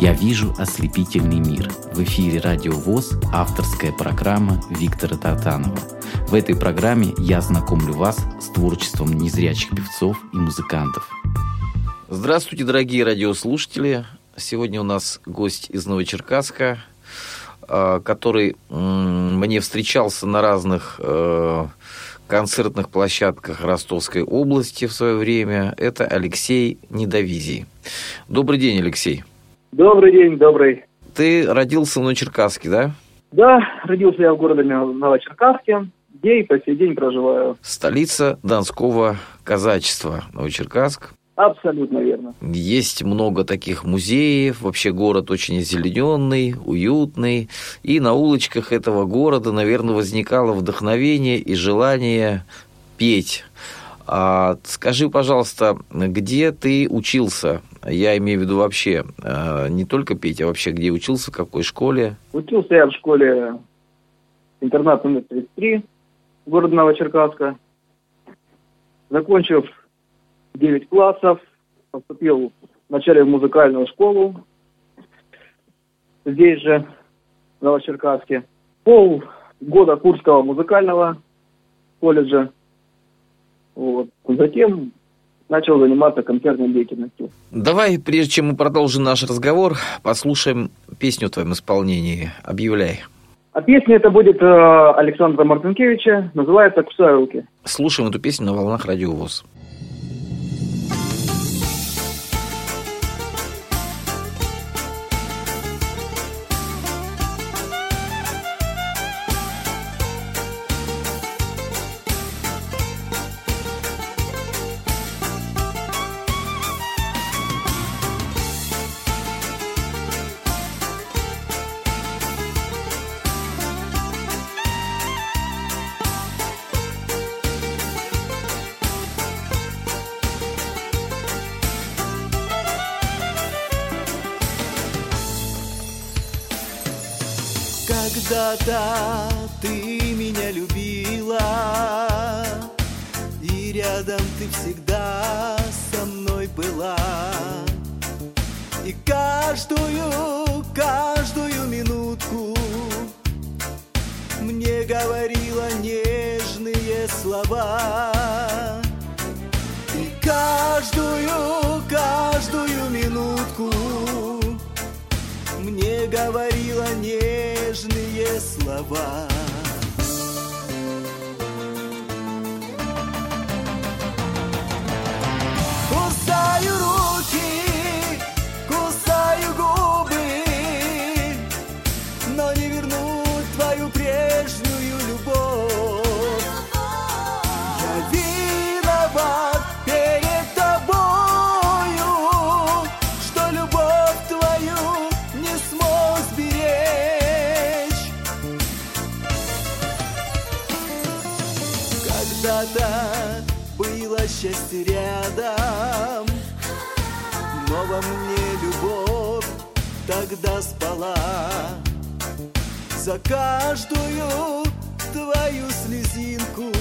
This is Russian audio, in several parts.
Я вижу ослепительный мир. В эфире Радио ВОЗ авторская программа Виктора Тартанова. В этой программе я знакомлю вас с творчеством незрячих певцов и музыкантов. Здравствуйте, дорогие радиослушатели. Сегодня у нас гость из Новочеркасска, а, который мне встречался на разных э, концертных площадках Ростовской области в свое время. Это Алексей Недовизий. Добрый день, Алексей. Добрый день, добрый. Ты родился в Новочеркасске, да? Да, родился я в городе Новочеркасске, где и по сей день проживаю. Столица Донского казачества, Новочеркасск. Абсолютно верно. Есть много таких музеев, вообще город очень озелененный, уютный, и на улочках этого города, наверное, возникало вдохновение и желание петь. А, скажи, пожалуйста, где ты учился? Я имею в виду вообще а, не только петь, а вообще где учился, в какой школе? Учился я в школе интернат номер 33 города Новочеркасска. Закончив 9 классов, поступил вначале в музыкальную школу здесь же, в Новочеркасске. Пол года Курского музыкального колледжа вот. Затем начал заниматься концертной деятельностью. Давай, прежде чем мы продолжим наш разговор, послушаем песню в твоем исполнении. Объявляй. А песня это будет э, Александра Мартынкевича, называется «Кусаю руки». Слушаем эту песню на волнах Радио говорила нежные слова тогда спала За каждую твою слезинку.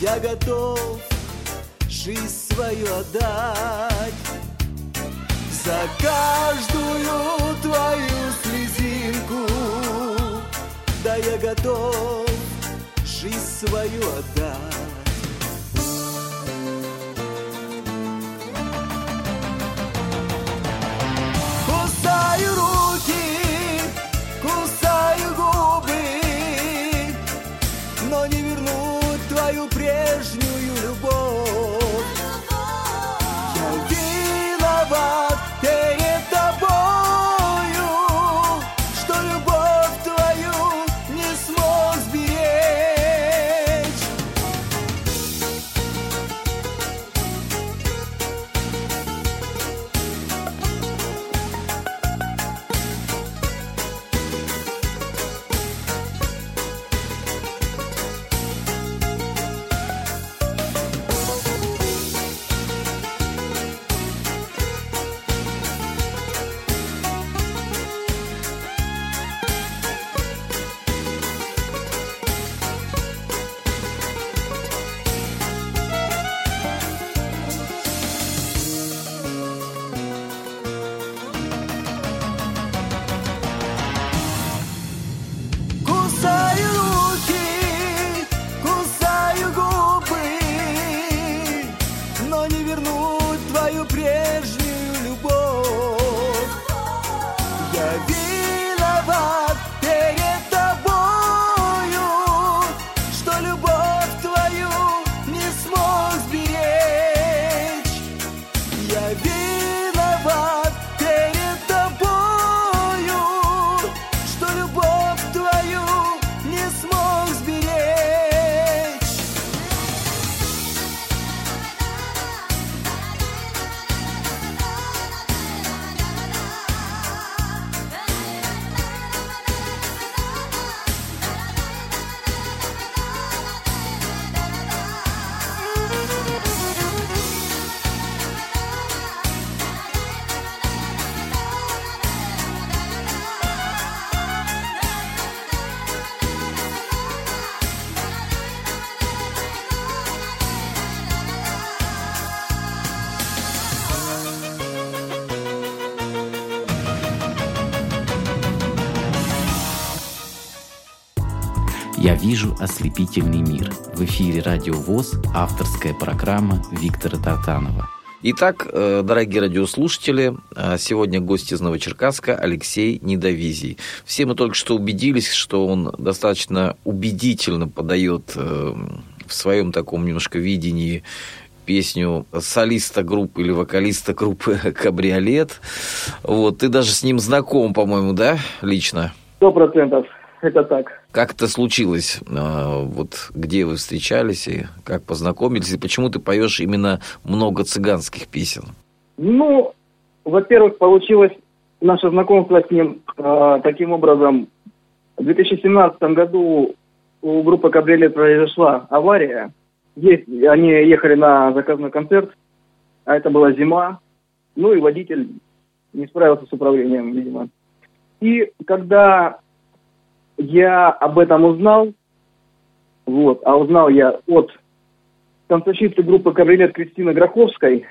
Я готов жизнь свою отдать За каждую твою слезинку. Да я готов жизнь свою отдать твою прежнюю любовь вижу ослепительный мир. В эфире Радио ВОЗ авторская программа Виктора Тартанова. Итак, э, дорогие радиослушатели, э, сегодня гость из Новочеркасска Алексей Недовизий. Все мы только что убедились, что он достаточно убедительно подает э, в своем таком немножко видении песню солиста группы или вокалиста группы «Кабриолет». Вот, ты даже с ним знаком, по-моему, да, лично? Сто процентов это так. Как это случилось? А, вот где вы встречались и как познакомились? И почему ты поешь именно много цыганских песен? Ну, во-первых, получилось наше знакомство с ним э, таким образом. В 2017 году у группы «Кабриолет» произошла авария. Есть, они ехали на заказной концерт, а это была зима. Ну и водитель не справился с управлением, видимо. И когда я об этом узнал, вот, а узнал я от танцовщицы группы «Кабрилет» Кристины Гроховской.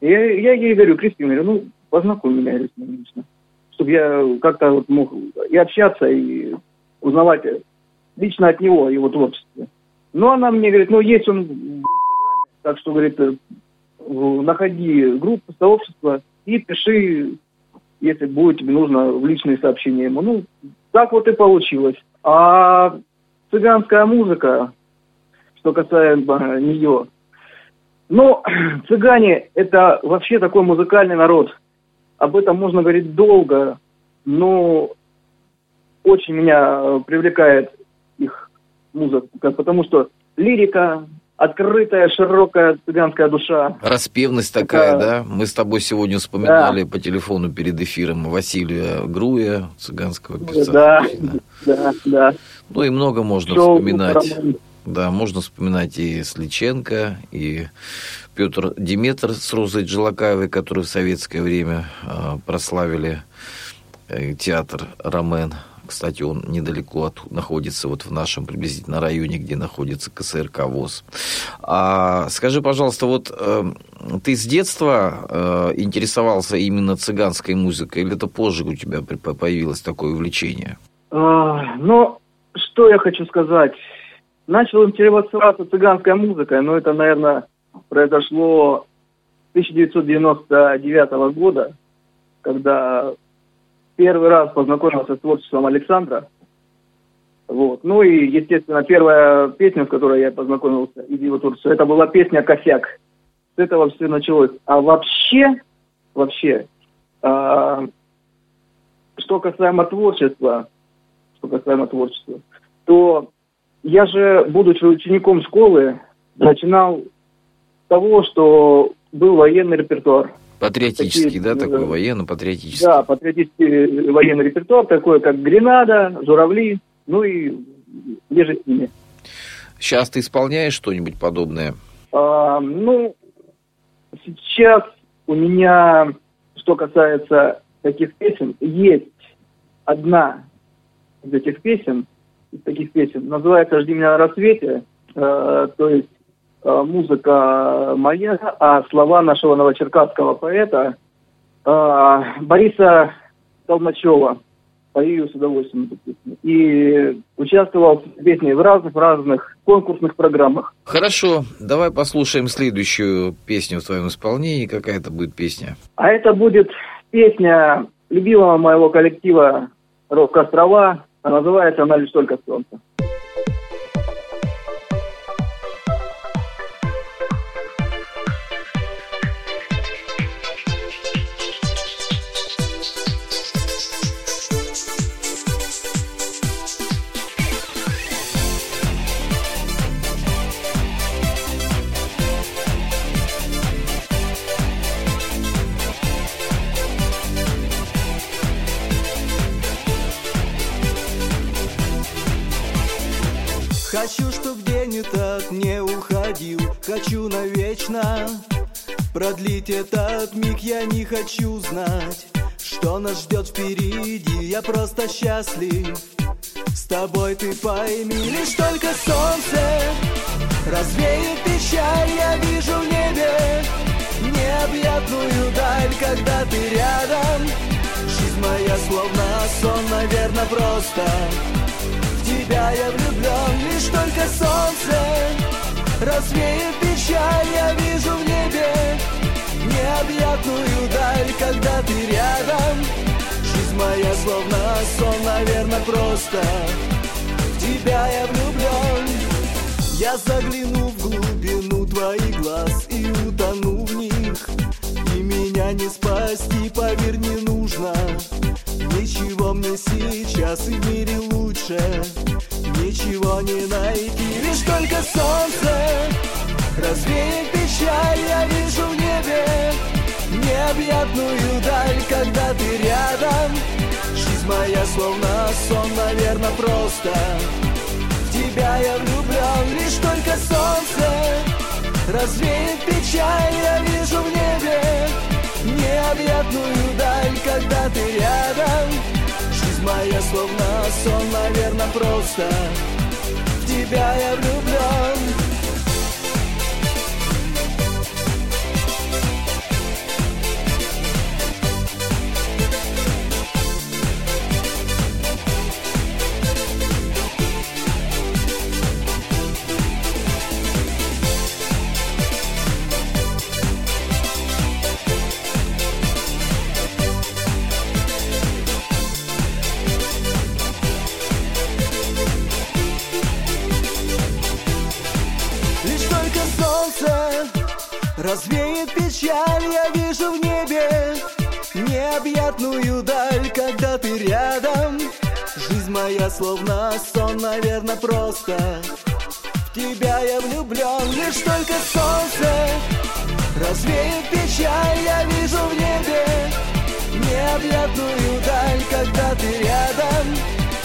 Я, я ей говорю, Кристина, говорю, ну, познакомь меня лично, чтобы я как-то вот мог и общаться, и узнавать лично от него, его творчество. Но она мне говорит, ну, есть он в так что, говорит, э, находи группу, сообщество и пиши, если будет тебе нужно, в личные сообщения ему. Ну, так вот и получилось. А цыганская музыка, что касается нее, ну, цыгане – это вообще такой музыкальный народ. Об этом можно говорить долго, но очень меня привлекает их музыка, потому что лирика, открытая, широкая цыганская душа. Распевность такая, да? Мы с тобой сегодня вспоминали да. по телефону перед эфиром Василия Груя, цыганского певца. Да, да, да. Ну и много можно Шоу вспоминать. Да, можно вспоминать и Сличенко, и Петр Диметр с Розой Джилакаевой, которые в советское время э, прославили э, театр «Ромен». Кстати, он недалеко от, находится вот в нашем приблизительно районе, где находится КСРК ВОЗ. А, скажи, пожалуйста, вот э, ты с детства э, интересовался именно цыганской музыкой, или это позже у тебя появилось такое увлечение? А, ну, что я хочу сказать. Начал интересоваться цыганской музыкой, но это, наверное, произошло 1999 года, когда первый раз познакомился с творчеством Александра. Вот. Ну и, естественно, первая песня, с которой я познакомился из его творчества, это была песня «Косяк». С этого все началось. А вообще, вообще, э, что касаемо творчества, что касаемо творчества, то я же, будучи учеником школы, начинал с того, что был военный репертуар. Патриотический, такие, да, такой военно-патриотический. Да, патриотический военный репертуар, такой как «Гренада», «Журавли», ну и еже с ними. Сейчас ты исполняешь что-нибудь подобное? А, ну, сейчас у меня, что касается таких песен, есть одна из этих песен, из таких песен, называется «Жди меня на рассвете», э, то есть Э, музыка моя, а слова нашего новочеркасского поэта э, Бориса Толмачева. Пою с удовольствием эту песню. И участвовал в песне в разных-разных конкурсных программах. Хорошо, давай послушаем следующую песню в твоем исполнении. Какая это будет песня? А это будет песня любимого моего коллектива «Рок-острова». называется она «Лишь только солнце». Продлить этот миг Я не хочу знать, что нас ждет впереди. Я просто счастлив. С тобой ты пойми Лишь только солнце развеет печаль. Я вижу в небе необъятную даль Когда ты рядом. Жизнь моя словно сон, наверное, просто тебя я влюблен Лишь только солнце развеет печаль. Я вижу в небе необъятную даль Когда ты рядом. Жизнь моя словно сон, наверное, просто В тебя я влюблен Я загляну в глубину твоих глаз И утону в них. И меня не спасти, поверь, не нужно. Ничего мне сейчас и в мире лучше. Ничего не найти, лишь только солнце Развеет печаль, я вижу в небе Необъятную даль, когда ты рядом. Жизнь моя словно сон, наверное, просто. В тебя я влюблен, лишь только солнце Развеет печаль, я вижу в небе Необъятную даль, когда ты рядом. Жизнь моя словно сон, наверное, просто. В тебя я влюблен словно сон, наверное, просто. В тебя я влюблен, лишь только солнце Развеет печаль, я вижу в небе Необъятную даль, когда ты рядом.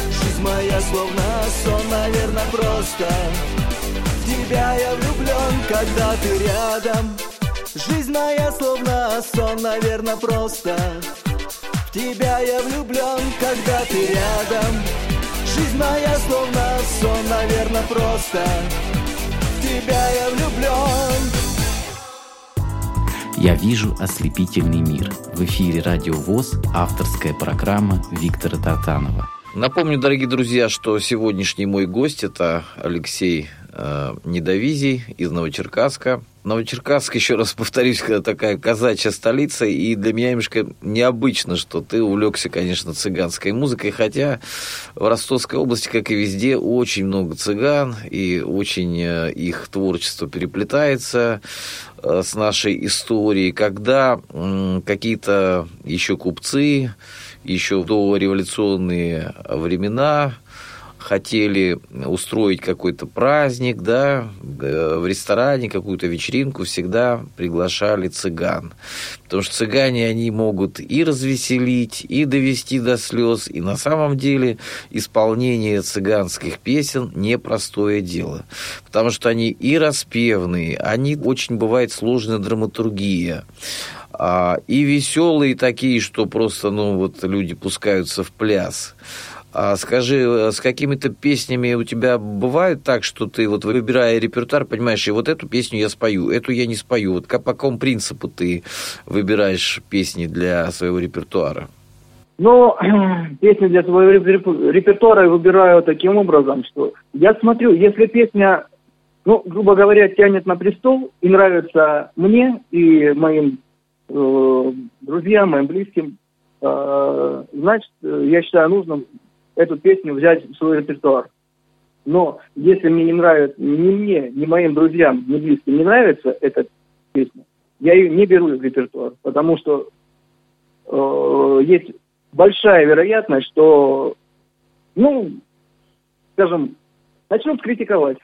Жизнь моя словно сон, наверное, просто. В тебя я влюблен, когда ты рядом. Жизнь моя словно сон, наверное, просто. В тебя я влюблен, когда ты рядом Моя словно сон, наверное, просто В тебя я влюблен я вижу ослепительный мир. В эфире Радио ВОЗ, авторская программа Виктора Татанова. Напомню, дорогие друзья, что сегодняшний мой гость – это Алексей э, Недовизий из Новочеркасска. Новочеркасск, еще раз повторюсь, такая казачья столица, и для меня немножко необычно, что ты увлекся, конечно, цыганской музыкой, хотя в Ростовской области, как и везде, очень много цыган, и очень э, их творчество переплетается э, с нашей историей, когда какие-то еще купцы, еще до революционные времена хотели устроить какой-то праздник, да, в ресторане какую-то вечеринку всегда приглашали цыган. Потому что цыгане, они могут и развеселить, и довести до слез. И на самом деле исполнение цыганских песен непростое дело. Потому что они и распевные, они очень бывает сложная драматургия а, и веселые такие, что просто, ну, вот люди пускаются в пляс. А скажи, э, с какими-то песнями у тебя бывает так, что ты вот выбирая репертуар, понимаешь, и вот эту песню я спою, эту я не спою. Вот по какому принципу ты выбираешь песни для своего репертуара? Ну, песни для своего репертуара я выбираю таким образом, что я смотрю, если песня, ну, грубо говоря, тянет на престол и нравится мне и моим э, друзьям, моим близким, э, значит, я считаю нужным эту песню взять в свой репертуар. Но если мне не нравится, ни мне, ни моим друзьям, ни близким не нравится эта песня, я ее не беру в репертуар, потому что э, есть большая вероятность, что, ну, скажем, начнут критиковать.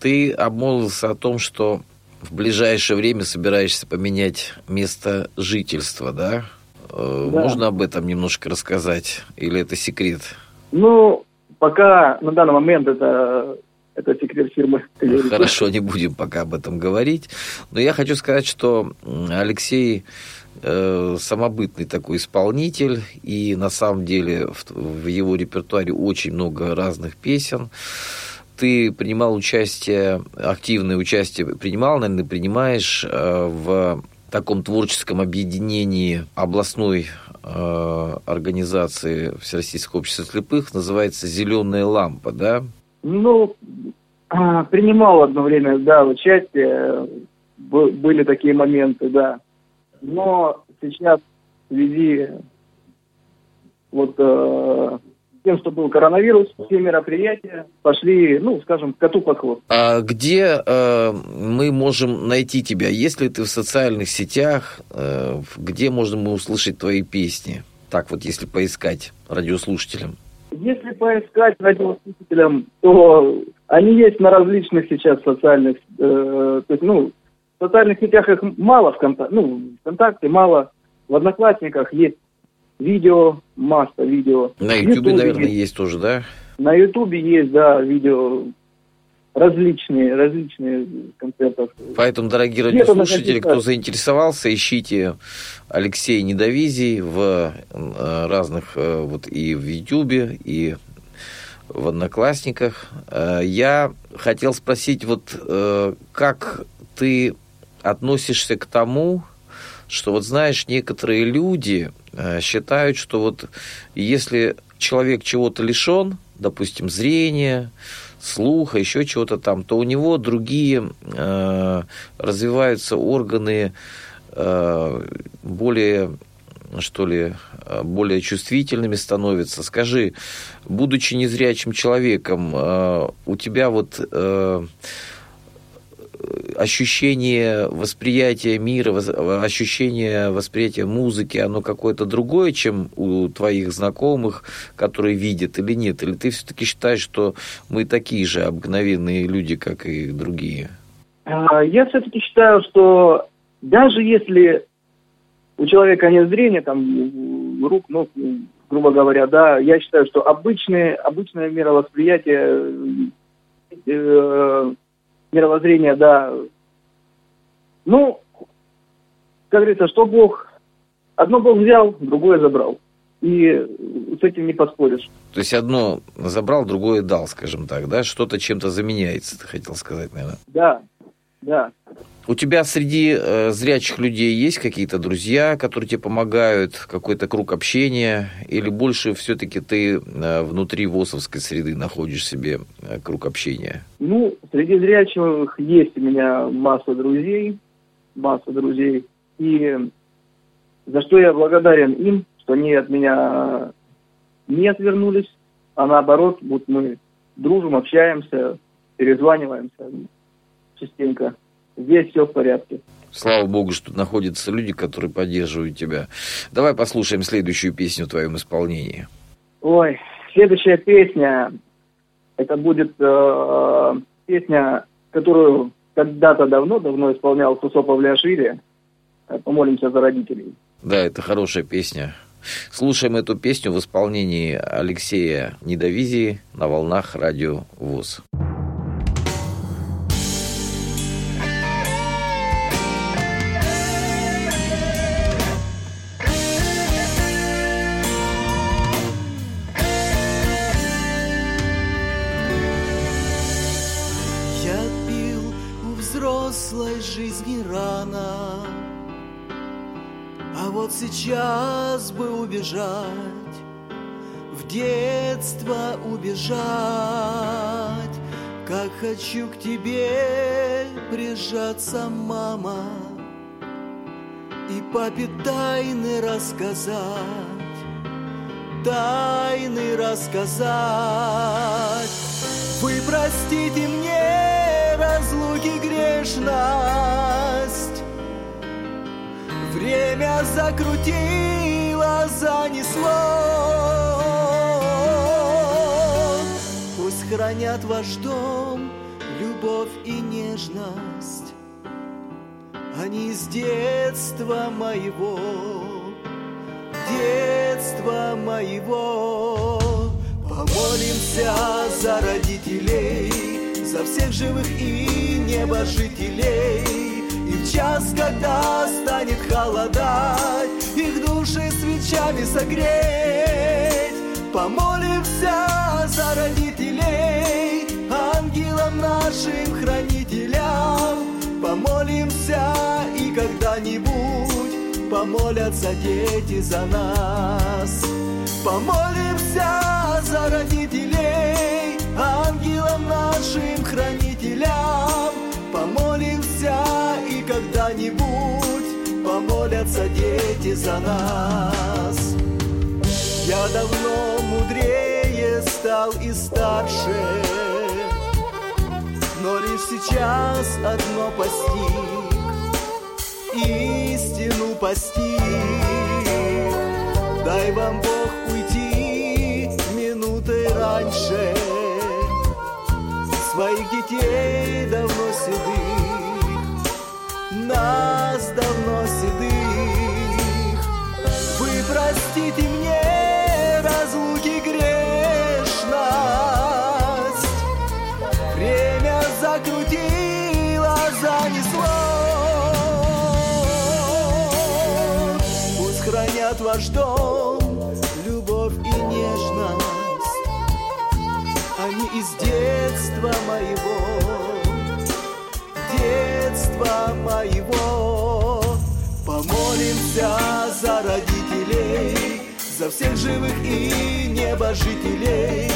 Ты обмолвился о том, что в ближайшее время собираешься поменять место жительства, да? Э, да. Можно об этом немножко рассказать? Или это секрет? Ну, пока на данный момент это это секрет фирмы. Хорошо, не будем пока об этом говорить. Но я хочу сказать, что Алексей э, самобытный такой исполнитель, и на самом деле в, в его репертуаре очень много разных песен. Ты принимал участие, активное участие принимал, наверное, принимаешь э, в таком творческом объединении областной э, организации Всероссийского общества слепых называется «Зеленая лампа», да? Ну, а, принимал одно время, да, участие. Были такие моменты, да. Но сейчас в связи вот э, тем, что был коронавирус, все мероприятия пошли, ну, скажем, коту под хвост. А где э, мы можем найти тебя? Если ты в социальных сетях, э, где можно мы услышать твои песни? Так вот, если поискать радиослушателям. Если поискать радиослушателям, то они есть на различных сейчас социальных, э, то есть, ну, в социальных сетях их мало, в контакте, ну, ВКонтакте мало, в Одноклассниках есть видео, масса видео. На Ютубе, наверное, есть. есть тоже, да? На Ютубе есть, да, видео различные, различные концертов. Поэтому, дорогие радиослушатели, кто заинтересовался, ищите Алексея Недовизий в э, разных, э, вот и в Ютубе, и в Одноклассниках. Э, я хотел спросить, вот как ты относишься к тому, что вот знаешь, некоторые люди э, считают, что вот если человек чего-то лишен, допустим, зрения, слуха, еще чего-то там, то у него другие э, развиваются органы э, более что ли, э, более чувствительными становятся. Скажи, будучи незрячим человеком, э, у тебя вот э, ощущение восприятия мира, ощущение восприятия музыки, оно какое-то другое, чем у твоих знакомых, которые видят или нет? Или ты все-таки считаешь, что мы такие же обыкновенные люди, как и другие? А, я все-таки считаю, что даже если у человека нет зрения, там, рук, ног, грубо говоря, да, я считаю, что обычное, обычное мировосприятие э, мировоззрения, да. Ну, как говорится, что Бог... Одно Бог взял, другое забрал. И с этим не поспоришь. То есть одно забрал, другое дал, скажем так, да? Что-то чем-то заменяется, ты хотел сказать, наверное. Да, да. У тебя среди э, зрячих людей есть какие-то друзья, которые тебе помогают, какой-то круг общения, или больше все-таки ты э, внутри ВОСовской среды находишь себе э, круг общения? Ну, среди зрячих есть у меня масса друзей, масса друзей, и за что я благодарен им, что они от меня не отвернулись, а наоборот, вот мы дружим, общаемся, перезваниваемся частенько. Здесь все в порядке. Слава богу, что находятся люди, которые поддерживают тебя. Давай послушаем следующую песню в твоем исполнении. Ой, следующая песня, это будет э, песня, которую когда-то давно-давно исполнял Сусо Павлиашвили. Э, Помолимся за родителей. Да, это хорошая песня. Слушаем эту песню в исполнении Алексея Недовизии на волнах радио ВОЗ. Сейчас бы убежать В детство убежать. Как хочу к тебе прижаться, мама И папе тайны рассказать Тайны рассказать. Вы простите мне разлуки грешность Время закрутило, занесло. Пусть хранят ваш дом любовь и нежность. Они с детства моего Детства моего. Помолимся за родителей за всех живых и небожителей час, когда станет холодать Их души свечами согреть. Помолимся за родителей Ангелам нашим хранителям. Помолимся и когда-нибудь Помолятся дети за нас. Помолимся за родителей ангелам нашим хранителям помолимся и когда-нибудь помолятся дети за нас. Я давно мудрее стал и старше, но лишь сейчас одно постиг, истину постиг. Дай вам Бог уйти минутой раньше Своих детей седых Нас всех живых и небожителей.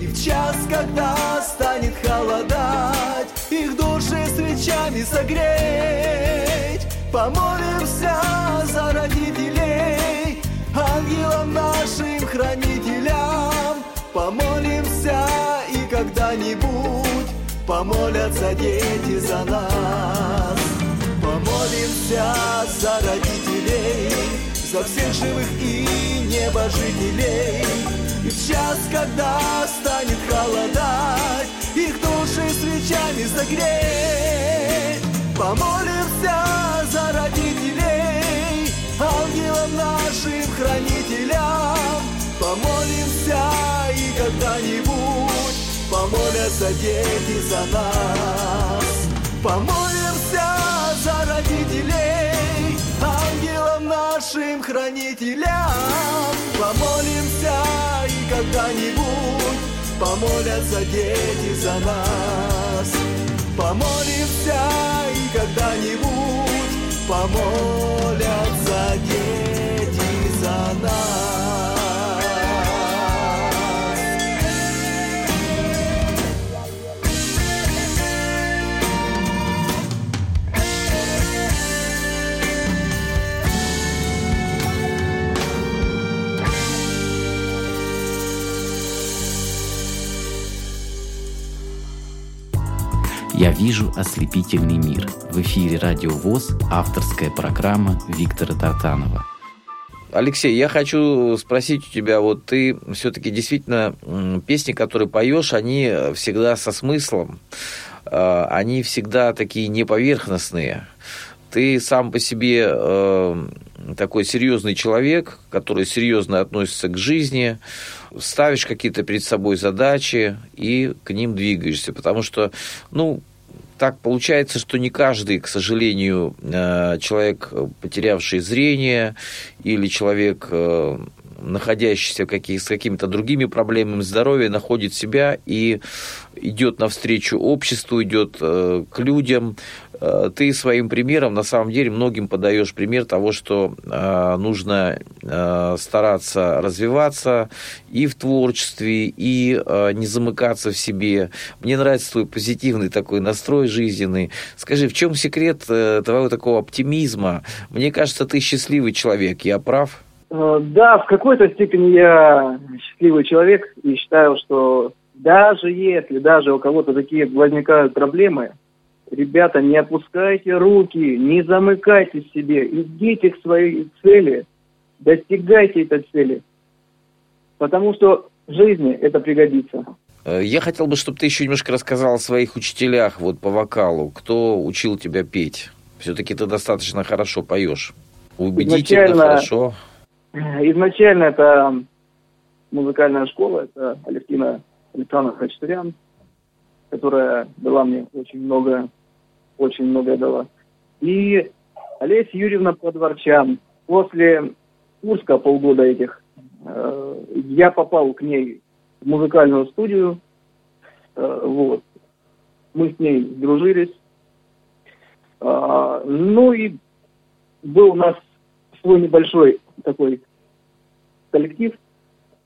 И в час, когда станет холодать Их души свечами согреть. Помолимся за родителей ангелам нашим хранителям. Помолимся и когда-нибудь помолятся дети за нас. Помолимся за родителей, за всех живых и небожителей. И в час, когда станет холодать, их души свечами согреть. Помолимся за родителей, ангелам нашим хранителям. Помолимся и когда-нибудь помолятся дети за нас. Помолимся за родителей, нашим хранителям. Помолимся и когда-нибудь помолятся дети за нас. Помолимся и когда-нибудь помолятся вижу ослепительный мир». В эфире «Радио ВОЗ» авторская программа Виктора Тартанова. Алексей, я хочу спросить у тебя, вот ты все-таки действительно песни, которые поешь, они всегда со смыслом, а, они всегда такие неповерхностные. Ты сам по себе э, такой серьезный человек, который серьезно относится к жизни, ставишь какие-то перед собой задачи и к ним двигаешься, потому что, ну, так получается, что не каждый, к сожалению, э, человек, потерявший зрение, или человек, э, находящийся с какими-то другими проблемами здоровья, находит себя и идет навстречу обществу, идет э, к людям. Э, ты своим примером, на самом деле, многим подаешь пример того, что э, нужно стараться развиваться и в творчестве, и не замыкаться в себе. Мне нравится твой позитивный такой настрой жизненный. Скажи, в чем секрет твоего такого оптимизма? Мне кажется, ты счастливый человек, я прав? Да, в какой-то степени я счастливый человек и считаю, что даже если даже у кого-то такие возникают проблемы, ребята, не опускайте руки, не замыкайте в себе, идите к своей цели, достигайте этой цели. Потому что в жизни это пригодится. Э, я хотел бы, чтобы ты еще немножко рассказал о своих учителях вот по вокалу. Кто учил тебя петь? Все-таки ты достаточно хорошо поешь. Убедительно, изначально, хорошо. Изначально это музыкальная школа, это Алевтина Александра Хачатурян, которая дала мне очень много, очень многое дала. И Олеся Юрьевна Подворчан. После Курска полгода этих э, я попал к ней в музыкальную студию. Э, вот. Мы с ней дружились. Э, ну и был у нас свой небольшой такой коллектив,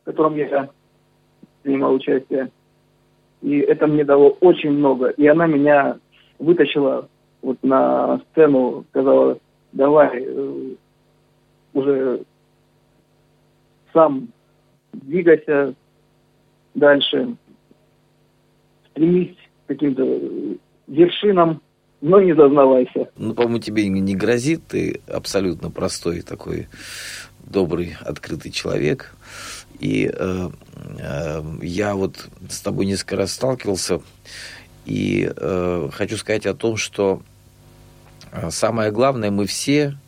в котором я принимал участие. И это мне дало очень много. И она меня вытащила вот на сцену, сказала, давай э, уже сам двигайся дальше, стремись к каким-то вершинам, но не зазнавайся. Ну, по-моему, тебе не грозит, ты абсолютно простой такой добрый, открытый человек. И э, э, я вот с тобой несколько раз сталкивался, и э, хочу сказать о том, что э, самое главное, мы все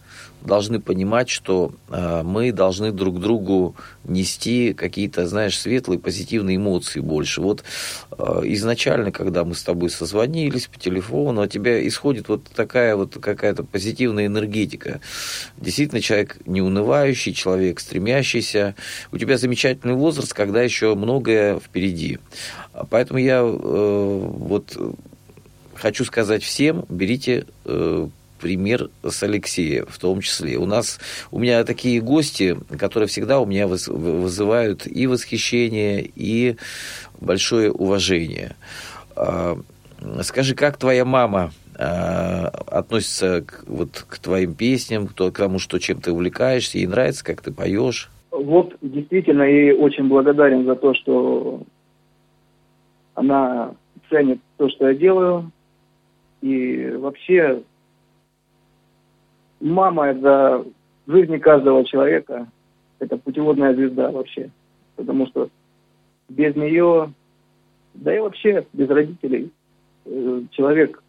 должны понимать, что э, мы должны друг другу нести какие-то, знаешь, светлые, позитивные эмоции больше. Вот э, изначально, когда мы с тобой созвонились по телефону, от тебя исходит вот такая вот какая-то позитивная энергетика. Действительно, человек неунывающий, человек стремящийся. У тебя замечательный возраст, когда еще многое впереди. Поэтому я э, вот хочу сказать всем, берите пример с Алексеем в том числе. У нас, у меня такие гости, которые всегда у меня вызывают и восхищение, и большое уважение. А, скажи, как твоя мама а, относится к, вот, к твоим песням, к тому, что чем ты увлекаешься, ей нравится, как ты поешь? Вот действительно, и очень благодарен за то, что она ценит то, что я делаю. И вообще мама – это в жизни каждого человека, это путеводная звезда вообще. Потому что без нее, да и вообще без родителей, э, человек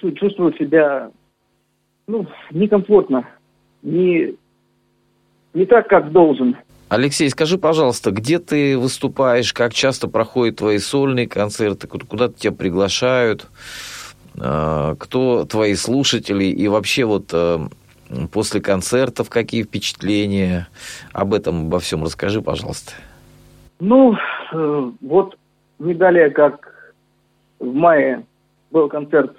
чувствует себя ну, некомфортно, не, не так, как должен. Алексей, скажи, пожалуйста, где ты выступаешь, как часто проходят твои сольные концерты, куда тебя приглашают? Э, кто твои слушатели и вообще вот э, после концертов какие впечатления? Об этом, обо всем расскажи, пожалуйста. Ну, э, вот не далее, как в мае был концерт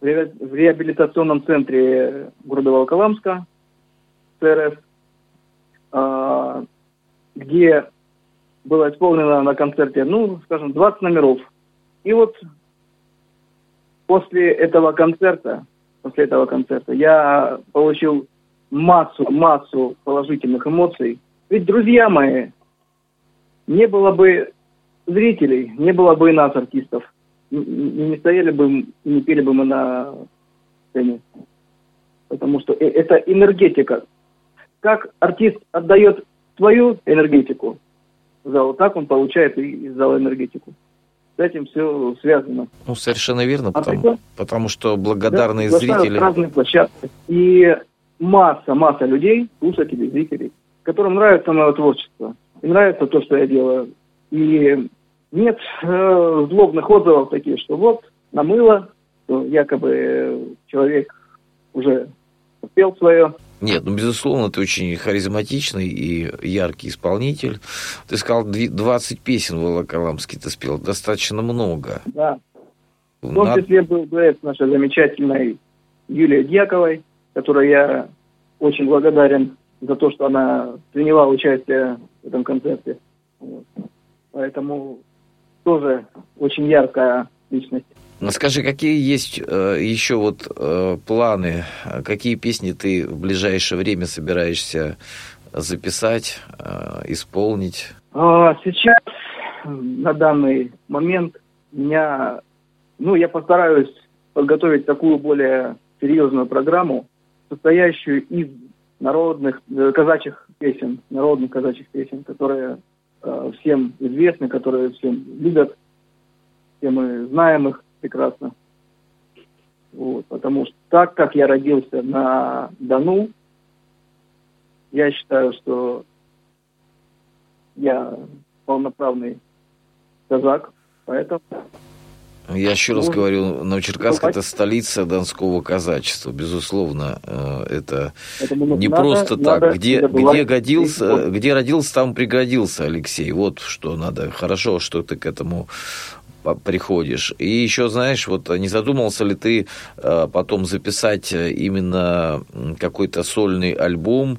в реабилитационном центре города Волоколамска, ЦРФ, где было исполнено на концерте, ну, скажем, 20 номеров. И вот после этого концерта, после этого концерта я получил массу, массу положительных эмоций. Ведь, друзья мои, не было бы зрителей, не было бы и нас, артистов. Не стояли бы, не пели бы мы на сцене. Потому что э, это энергетика. Как артист отдает свою энергетику в зал, так он получает и из зала энергетику с этим все связано. Ну, совершенно верно, а потому, потому что благодарные да, зрители... разные площадки. И масса, масса людей, слушателей, зрителей, которым нравится мое творчество. И нравится то, что я делаю. И нет э, злобных отзывов таких, что вот, намыло, что якобы человек уже успел свое. Нет, ну, безусловно, ты очень харизматичный и яркий исполнитель. Ты сказал, 20 песен Волоколамский ты спел, достаточно много. Да. В том числе был дуэт нашей замечательной Юлией Дьяковой, которой я очень благодарен за то, что она приняла участие в этом концерте. Вот. Поэтому тоже очень яркая личность. Ну, скажи, какие есть э, еще вот э, планы, какие песни ты в ближайшее время собираешься записать, э, исполнить? А, сейчас, на данный момент, меня, ну, я постараюсь подготовить такую более серьезную программу, состоящую из народных казачьих песен, народных казачьих песен, которые всем известны, которые всем любят, все мы знаем их прекрасно. Вот, потому что так как я родился на Дону, я считаю, что я полноправный казак, поэтому... Я еще раз говорю, Новочеркасск – это столица донского казачества. Безусловно, э, это Поэтому не надо, просто надо так. Где, где, годился, где родился, там пригодился, Алексей. Вот что надо. Хорошо, что ты к этому приходишь. И еще, знаешь, вот не задумался ли ты э, потом записать э, именно какой-то сольный альбом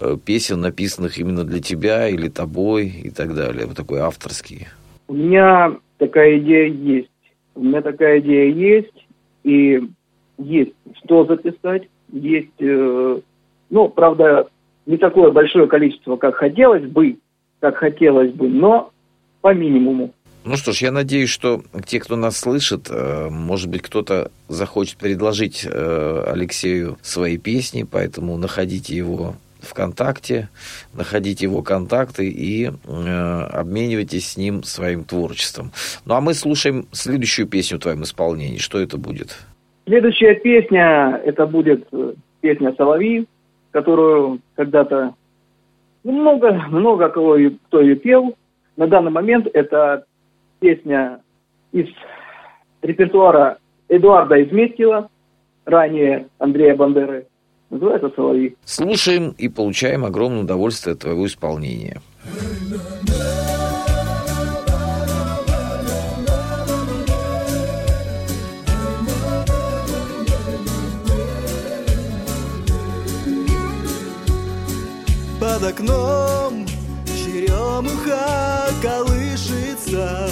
э, песен, написанных именно для тебя или тобой и так далее, вот такой авторский? У меня такая идея есть. У меня такая идея есть, и есть что записать, есть, э, ну, правда, не такое большое количество, как хотелось бы, как хотелось бы, но по минимуму. Ну что ж, я надеюсь, что те, кто нас слышит, э, может быть, кто-то захочет предложить э, Алексею свои песни, поэтому находите его ВКонтакте, находите его контакты и э, обменивайтесь с ним своим творчеством. Ну а мы слушаем следующую песню в твоем исполнении. Что это будет? Следующая песня, это будет песня «Соловьи», которую когда-то много, много кого, кто ее пел. На данный момент это песня из репертуара Эдуарда Изметьева, ранее Андрея Бандеры. Называется «Соловьи». Слушаем и получаем огромное удовольствие от твоего исполнения. Под окном черемуха колышется,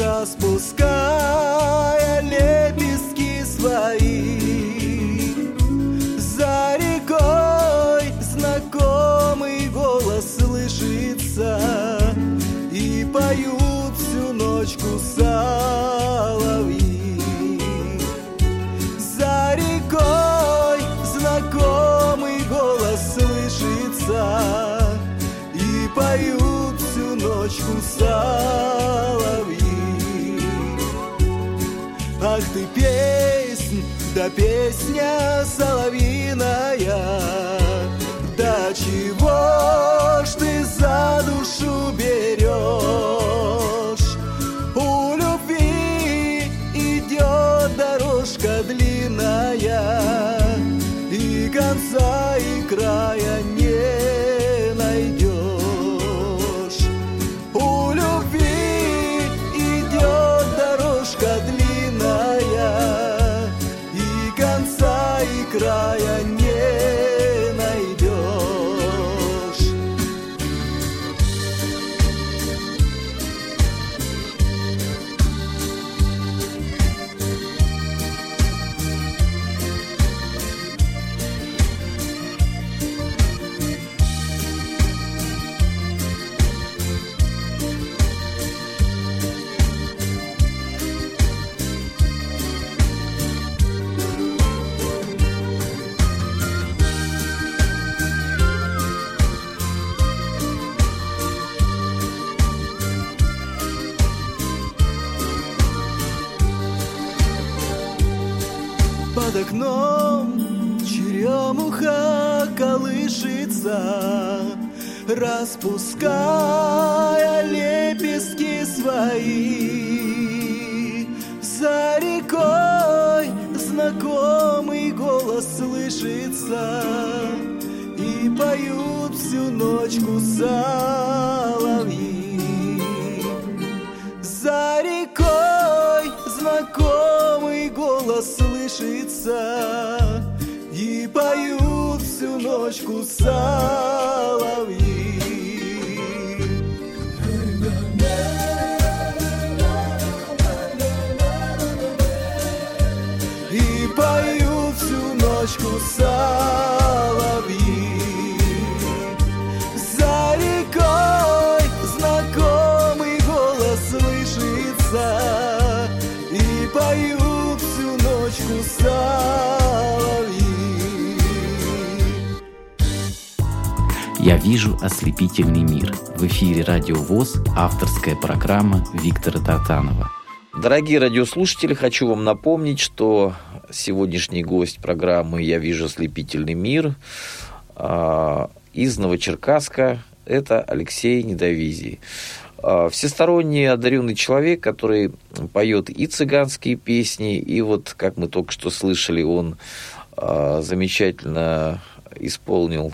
Распуская лепестки свои. За рекой знакомый голос слышится, И поют всю ночку соловьи. поют всю ночку соловьи. Ах ты песнь, да песня соловьиная, да чего ж ты за душу берешь? Знакомый голос слышится, и поют всю ночку соловьи. Я вижу ослепительный мир. В эфире Радио ВОЗ, авторская программа Виктора Татанова. Дорогие радиослушатели, хочу вам напомнить, что сегодняшний гость программы «Я вижу ослепительный мир» а, из Новочеркасска. Это Алексей Недовизий. А, всесторонне одаренный человек, который поет и цыганские песни, и вот, как мы только что слышали, он а, замечательно исполнил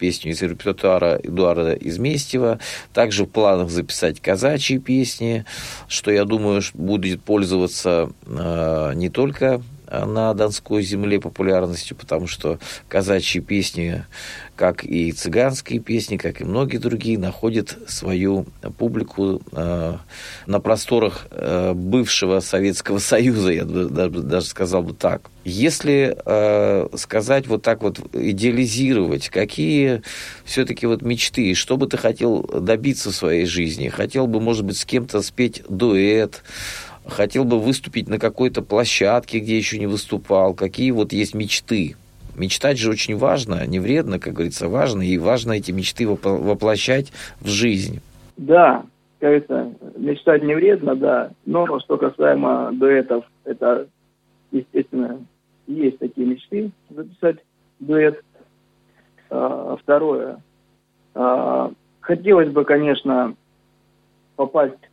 песню из репертуара Эдуарда Изместьева. Также в планах записать казачьи песни, что, я думаю, будет пользоваться не только на Донской земле популярностью, потому что казачьи песни, как и цыганские песни, как и многие другие, находят свою публику э, на просторах э, бывшего Советского Союза, я даже, сказал бы так. Если э, сказать вот так вот, идеализировать, какие все-таки вот мечты, что бы ты хотел добиться в своей жизни? Хотел бы, может быть, с кем-то спеть дуэт, хотел бы выступить на какой-то площадке, где еще не выступал, какие вот есть мечты. Мечтать же очень важно, не вредно, как говорится, важно, и важно эти мечты воплощать в жизнь. Да, кажется, мечтать не вредно, да, но что касаемо дуэтов, это, естественно, есть такие мечты записать дуэт. А, второе, а, хотелось бы, конечно, попасть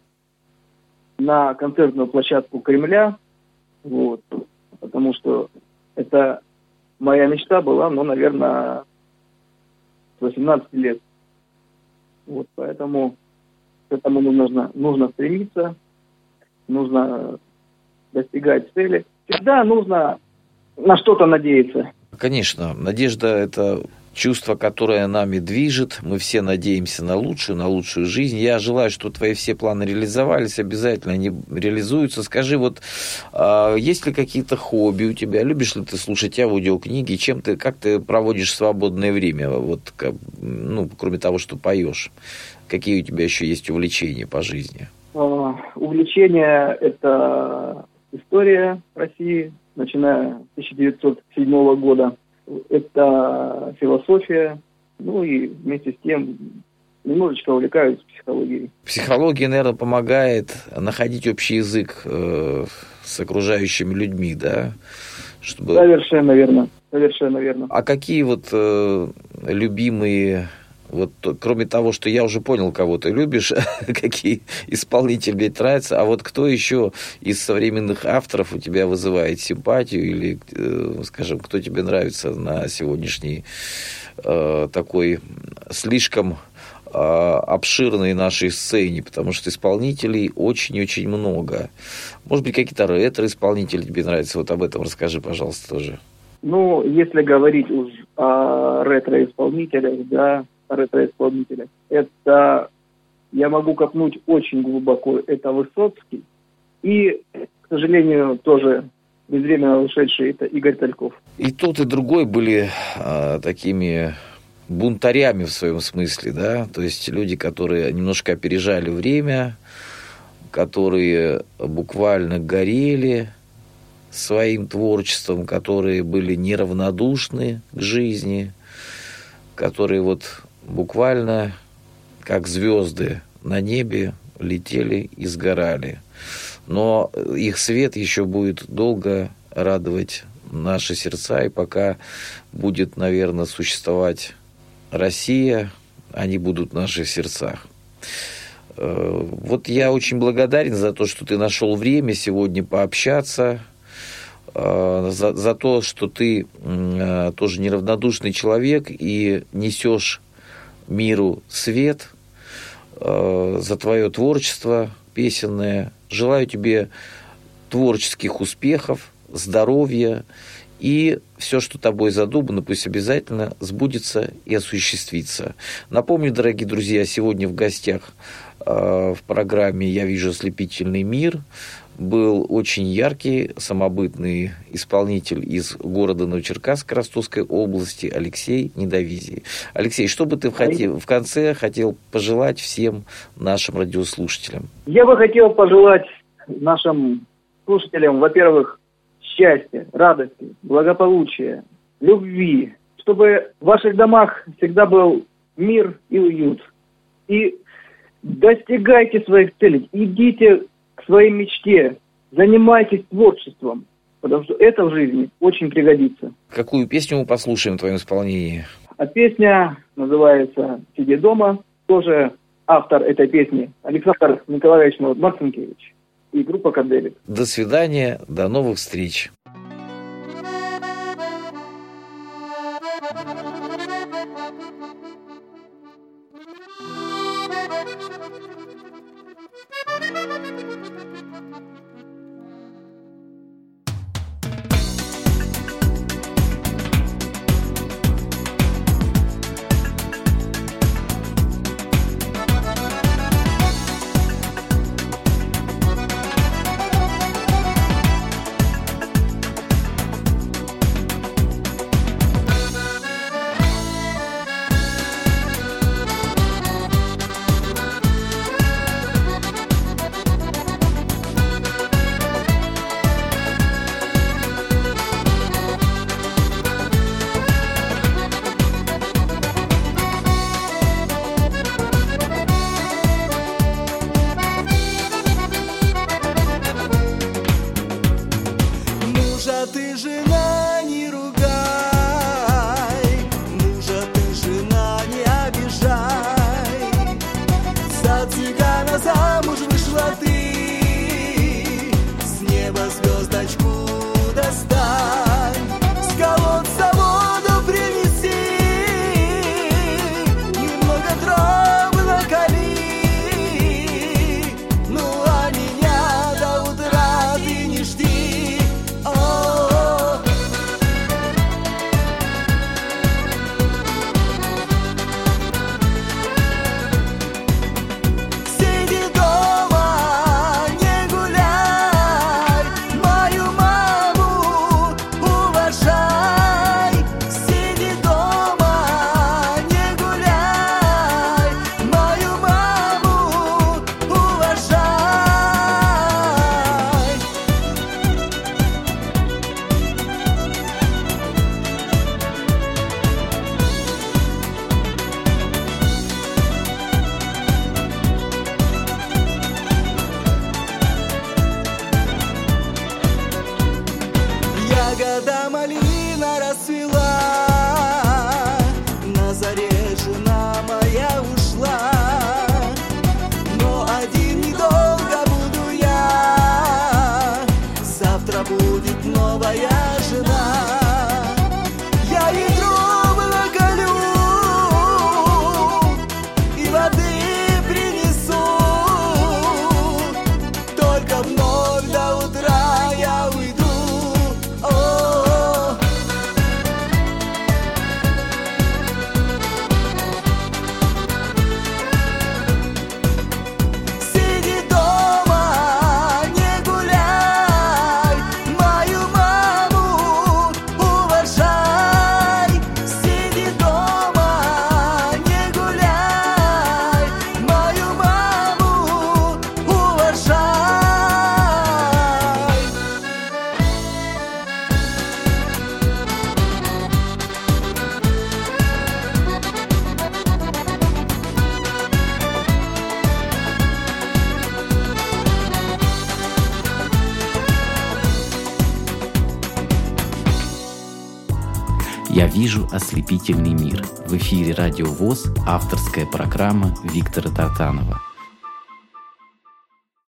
на концертную площадку Кремля, вот, потому что это моя мечта была, ну, наверное, с 18 лет. Вот, поэтому к этому нужно, нужно стремиться, нужно достигать цели. Всегда нужно на что-то надеяться. Конечно, надежда – это чувство, которое нами движет. Мы все надеемся на лучшую, на лучшую жизнь. Я желаю, что твои все планы реализовались, обязательно они реализуются. Скажи, вот а, есть ли какие-то хобби у тебя? Любишь ли ты слушать аудиокниги? Чем ты, как ты проводишь свободное время? Вот, ну, кроме того, что поешь. Какие у тебя еще есть увлечения по жизни? А, увлечения – это история России, начиная с 1907 года это философия, ну и вместе с тем немножечко увлекаюсь психологией. Психология, наверное, помогает находить общий язык э, с окружающими людьми, да? Чтобы... Совершенно верно. Совершенно верно. А какие вот э, любимые вот кроме того, что я уже понял, кого ты любишь, какие исполнители тебе нравятся, а вот кто еще из современных авторов у тебя вызывает симпатию или, э, скажем, кто тебе нравится на сегодняшней э, такой слишком э, обширной нашей сцене, потому что исполнителей очень-очень много. Может быть, какие-то ретро-исполнители тебе нравятся? Вот об этом расскажи, пожалуйста, тоже. Ну, если говорить уж о ретро-исполнителях, да, ретро-исполнителя. Это, я могу копнуть очень глубоко, это Высоцкий. И, к сожалению, тоже безвременно ушедший, это Игорь Тальков. И тот, и другой были а, такими бунтарями в своем смысле, да, то есть люди, которые немножко опережали время, которые буквально горели своим творчеством, которые были неравнодушны к жизни, которые вот буквально как звезды на небе летели и сгорали. Но их свет еще будет долго радовать наши сердца, и пока будет, наверное, существовать Россия, они будут в наших сердцах. Э, вот я очень благодарен за то, что ты нашел время сегодня пообщаться, э, за, за то, что ты э, тоже неравнодушный человек и несешь миру свет, э, за твое творчество песенное. Желаю тебе творческих успехов, здоровья и все, что тобой задумано, пусть обязательно сбудется и осуществится. Напомню, дорогие друзья, сегодня в гостях э, в программе «Я вижу ослепительный мир» был очень яркий, самобытный исполнитель из города Новочеркасск Ростовской области Алексей Недовизий. Алексей, что бы ты хотел, в конце хотел пожелать всем нашим радиослушателям? Я бы хотел пожелать нашим слушателям, во-первых, счастья, радости, благополучия, любви, чтобы в ваших домах всегда был мир и уют. И достигайте своих целей, идите своей мечте, занимайтесь творчеством, потому что это в жизни очень пригодится. Какую песню мы послушаем в твоем исполнении? А песня называется «Сиди дома». Тоже автор этой песни Александр Николаевич Марцинкевич и группа «Каделик». До свидания, до новых встреч. «Радио ВОЗ» авторская программа Виктора Тартанова.